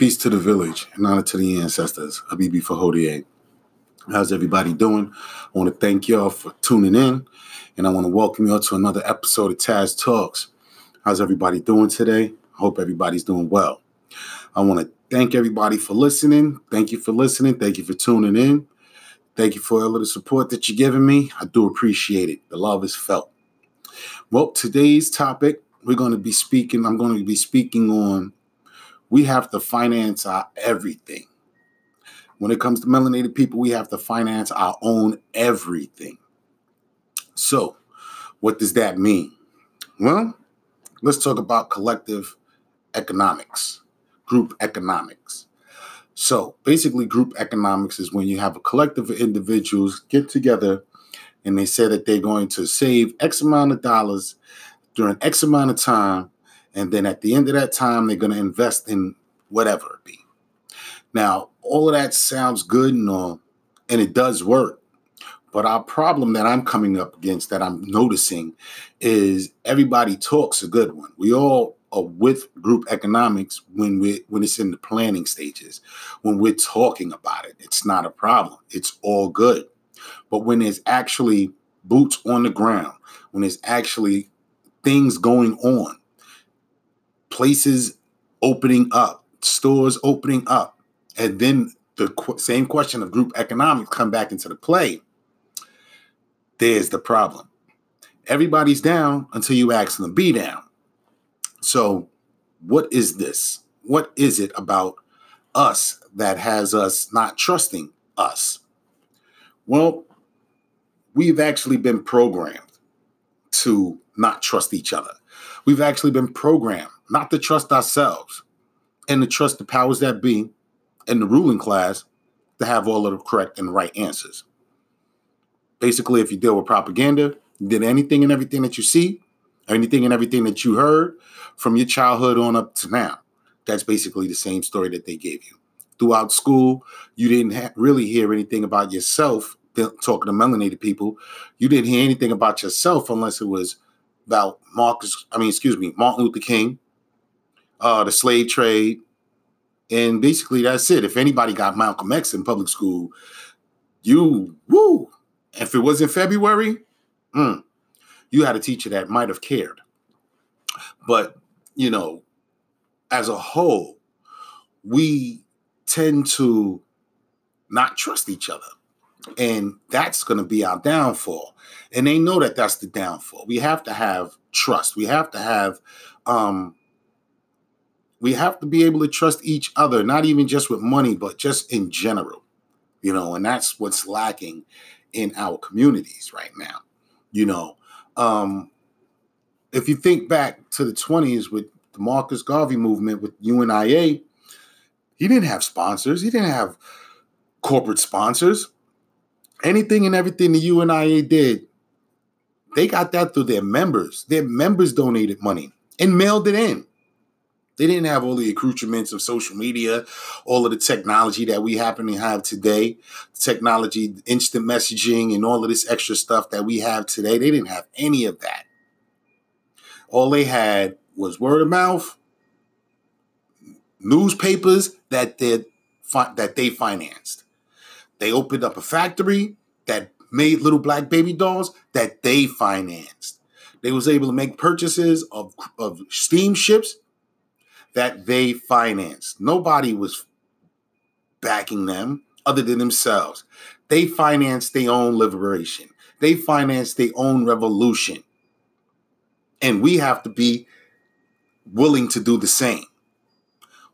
Peace to the village and honor to the ancestors. Habibi Fahodier. How's everybody doing? I want to thank y'all for tuning in and I want to welcome y'all to another episode of Taz Talks. How's everybody doing today? I hope everybody's doing well. I want to thank everybody for listening. Thank you for listening. Thank you for tuning in. Thank you for all of the support that you're giving me. I do appreciate it. The love is felt. Well, today's topic, we're going to be speaking, I'm going to be speaking on we have to finance our everything. When it comes to melanated people, we have to finance our own everything. So, what does that mean? Well, let's talk about collective economics, group economics. So, basically, group economics is when you have a collective of individuals get together and they say that they're going to save X amount of dollars during X amount of time and then at the end of that time, they're going to invest in whatever it be. Now, all of that sounds good and all, and it does work. But our problem that I'm coming up against, that I'm noticing, is everybody talks a good one. We all are with group economics when we when it's in the planning stages. When we're talking about it, it's not a problem. It's all good. But when there's actually boots on the ground, when there's actually things going on, places opening up, stores opening up, and then the qu- same question of group economics come back into the play, there's the problem. Everybody's down until you ask them to be down. So, what is this? What is it about us that has us not trusting us? Well, we've actually been programmed to not trust each other. We've actually been programmed not to trust ourselves and to trust the powers that be and the ruling class to have all of the correct and right answers. Basically, if you deal with propaganda, did anything and everything that you see, anything and everything that you heard from your childhood on up to now, that's basically the same story that they gave you. Throughout school, you didn't ha- really hear anything about yourself talking to melanated people. You didn't hear anything about yourself unless it was about Marcus, I mean, excuse me, Martin Luther King, uh, the slave trade, and basically that's it. If anybody got Malcolm X in public school, you woo. If it was in February, mm, you had a teacher that might have cared. But you know, as a whole, we tend to not trust each other. And that's going to be our downfall. And they know that that's the downfall. We have to have trust. We have to have um, we have to be able to trust each other, not even just with money, but just in general, you know, and that's what's lacking in our communities right now. You know, um, if you think back to the 20s with the Marcus Garvey movement with UNIA, he didn't have sponsors, he didn't have corporate sponsors. Anything and everything the UNIA did, they got that through their members. Their members donated money and mailed it in. They didn't have all the accoutrements of social media, all of the technology that we happen to have today, technology, instant messaging, and all of this extra stuff that we have today. They didn't have any of that. All they had was word of mouth, newspapers that did that they financed. They opened up a factory that made little black baby dolls that they financed. They was able to make purchases of, of steamships that they financed. Nobody was backing them other than themselves. They financed their own liberation. They financed their own revolution. And we have to be willing to do the same.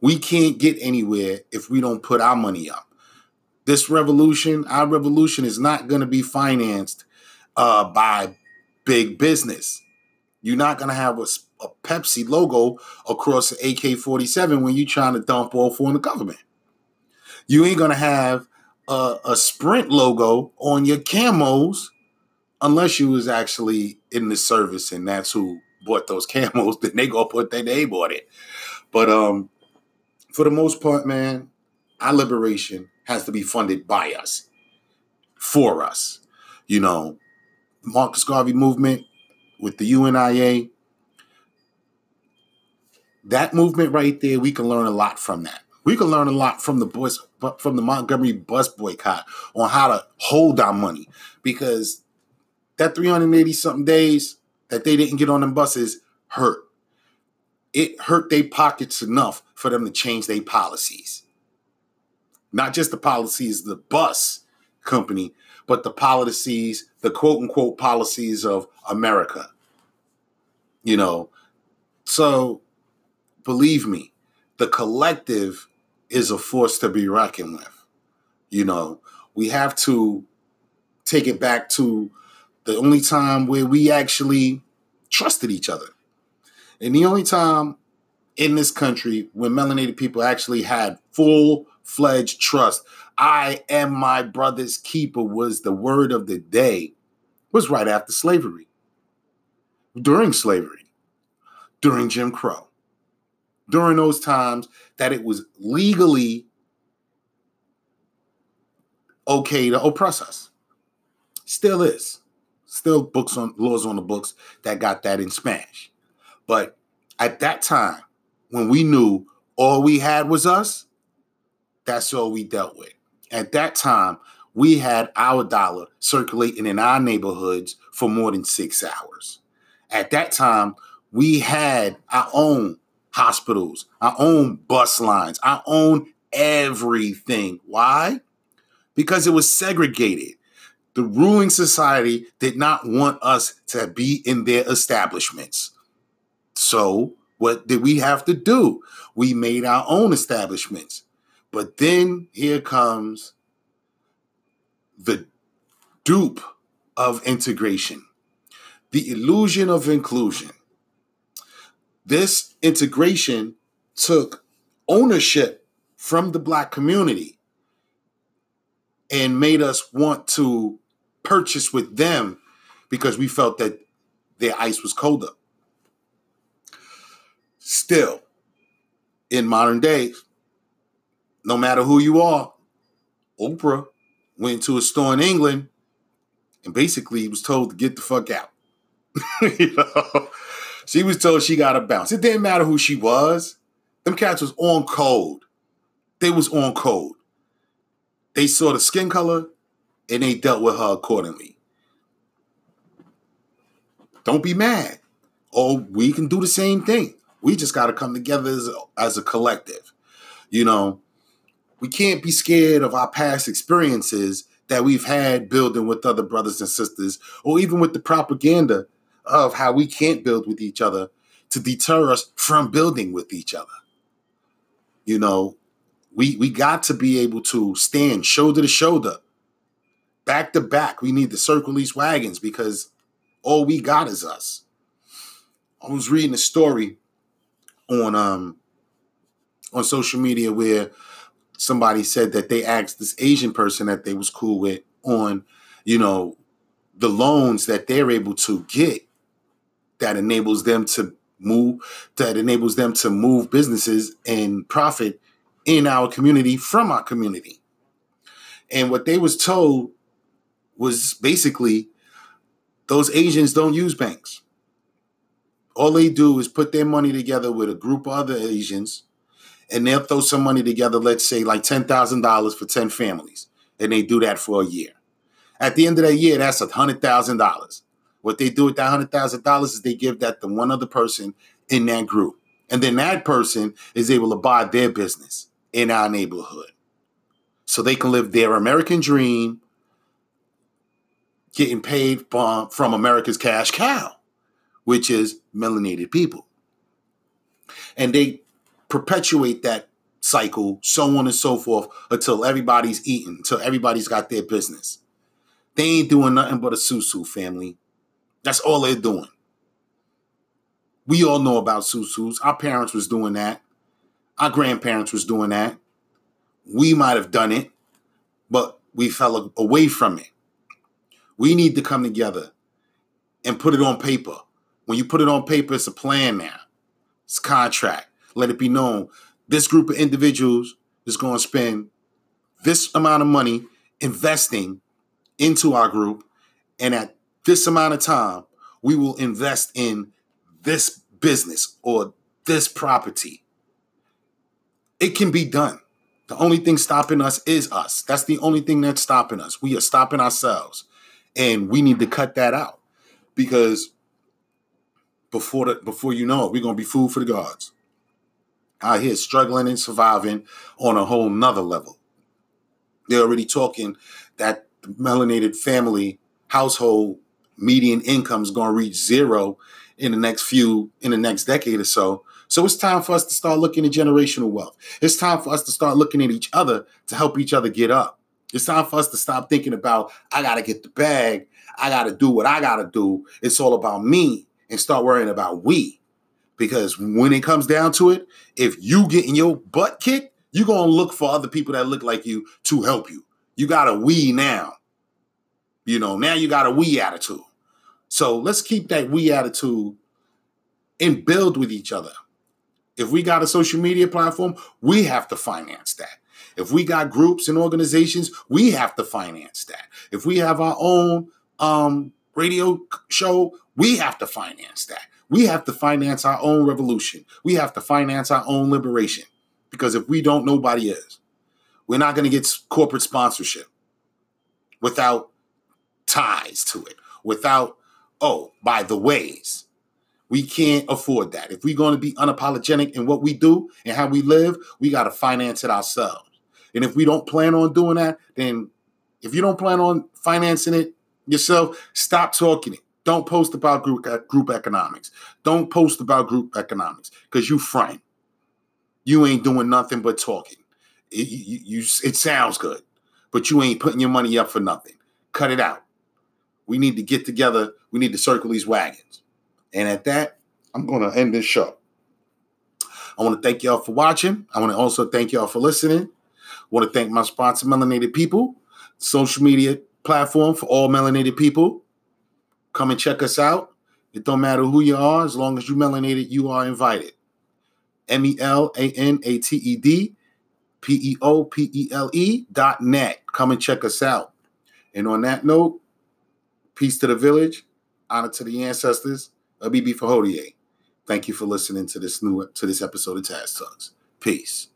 We can't get anywhere if we don't put our money up. This revolution, our revolution, is not going to be financed uh, by big business. You're not going to have a a Pepsi logo across the AK 47 when you're trying to dump off on the government. You ain't going to have a, a Sprint logo on your camos unless you was actually in the service and that's who bought those camos. Then they go put that they bought it. But um, for the most part, man, our liberation has to be funded by us, for us. You know, Marcus Garvey movement with the UNIA, that movement right there, we can learn a lot from that. We can learn a lot from the boys from the Montgomery bus boycott on how to hold our money because that 380 something days that they didn't get on them buses hurt. It hurt their pockets enough for them to change their policies. Not just the policies the bus company, but the policies, the quote unquote policies of America. You know, so believe me, the collective is a force to be reckoned with. You know, we have to take it back to the only time where we actually trusted each other. And the only time in this country when melanated people actually had full fledged trust, I am my brother's keeper was the word of the day, was right after slavery, during slavery, during Jim Crow during those times that it was legally okay to oppress us. Still is. Still books on laws on the books that got that in Spanish. But at that time, when we knew all we had was us, that's all we dealt with. At that time, we had our dollar circulating in our neighborhoods for more than six hours. At that time, we had our own hospitals, our own bus lines, our own everything. Why? Because it was segregated. The ruling society did not want us to be in their establishments. So, what did we have to do? We made our own establishments. But then here comes the dupe of integration, the illusion of inclusion. This integration took ownership from the black community and made us want to purchase with them because we felt that their ice was colder. Still, in modern days, no matter who you are, Oprah went to a store in England and basically was told to get the fuck out. you know? She was told she got to bounce. It didn't matter who she was. Them cats was on code. They was on code. They saw the skin color and they dealt with her accordingly. Don't be mad. Or we can do the same thing. We just got to come together as a, as a collective. You know, we can't be scared of our past experiences that we've had building with other brothers and sisters, or even with the propaganda of how we can't build with each other to deter us from building with each other. You know, we we got to be able to stand shoulder to shoulder, back to back. We need to circle these wagons because all we got is us. I was reading a story on um on social media where somebody said that they asked this Asian person that they was cool with on, you know, the loans that they're able to get that enables them to move that enables them to move businesses and profit in our community from our community. And what they was told was basically those Asians don't use banks. All they do is put their money together with a group of other Asians and they'll throw some money together, let's say like $10,000 for 10 families. And they do that for a year. At the end of that year, that's $100,000. What they do with that hundred thousand dollars is they give that to one other person in that group, and then that person is able to buy their business in our neighborhood, so they can live their American dream, getting paid from, from America's cash cow, which is melanated people, and they perpetuate that cycle, so on and so forth, until everybody's eating, until everybody's got their business. They ain't doing nothing but a susu family. That's all they're doing. We all know about susus. Our parents was doing that. Our grandparents was doing that. We might have done it, but we fell away from it. We need to come together and put it on paper. When you put it on paper, it's a plan now. It's contract. Let it be known. This group of individuals is going to spend this amount of money investing into our group. And at this amount of time, we will invest in this business or this property. It can be done. The only thing stopping us is us. That's the only thing that's stopping us. We are stopping ourselves. And we need to cut that out because before the, before you know it, we're gonna be food for the gods. Out here struggling and surviving on a whole nother level. They're already talking that the melanated family household median income is gonna reach zero in the next few in the next decade or so. So it's time for us to start looking at generational wealth. It's time for us to start looking at each other to help each other get up. It's time for us to stop thinking about I got to get the bag. I got to do what I got to do. It's all about me and start worrying about we. Because when it comes down to it, if you getting your butt kicked, you're to look for other people that look like you to help you. You got a we now. You know, now you got a we attitude. So let's keep that we attitude and build with each other. If we got a social media platform, we have to finance that. If we got groups and organizations, we have to finance that. If we have our own um, radio show, we have to finance that. We have to finance our own revolution. We have to finance our own liberation. Because if we don't, nobody is. We're not going to get corporate sponsorship without ties to it, without, oh, by the ways. We can't afford that. If we're going to be unapologetic in what we do and how we live, we got to finance it ourselves. And if we don't plan on doing that, then if you don't plan on financing it yourself, stop talking it. Don't post about group uh, group economics. Don't post about group economics because you friend. You ain't doing nothing but talking. It, you, you, it sounds good, but you ain't putting your money up for nothing. Cut it out. We need to get together. We need to circle these wagons. And at that, I'm going to end this show. I want to thank y'all for watching. I want to also thank y'all for listening. I want to thank my sponsor, Melanated People, social media platform for all melanated people. Come and check us out. It don't matter who you are, as long as you melanated, you are invited. M E L A N A T E D P E O P E L E dot net. Come and check us out. And on that note, peace to the village, honor to the ancestors, Abibi Fahodier. Thank you for listening to this new to this episode of Taz Talks. Peace.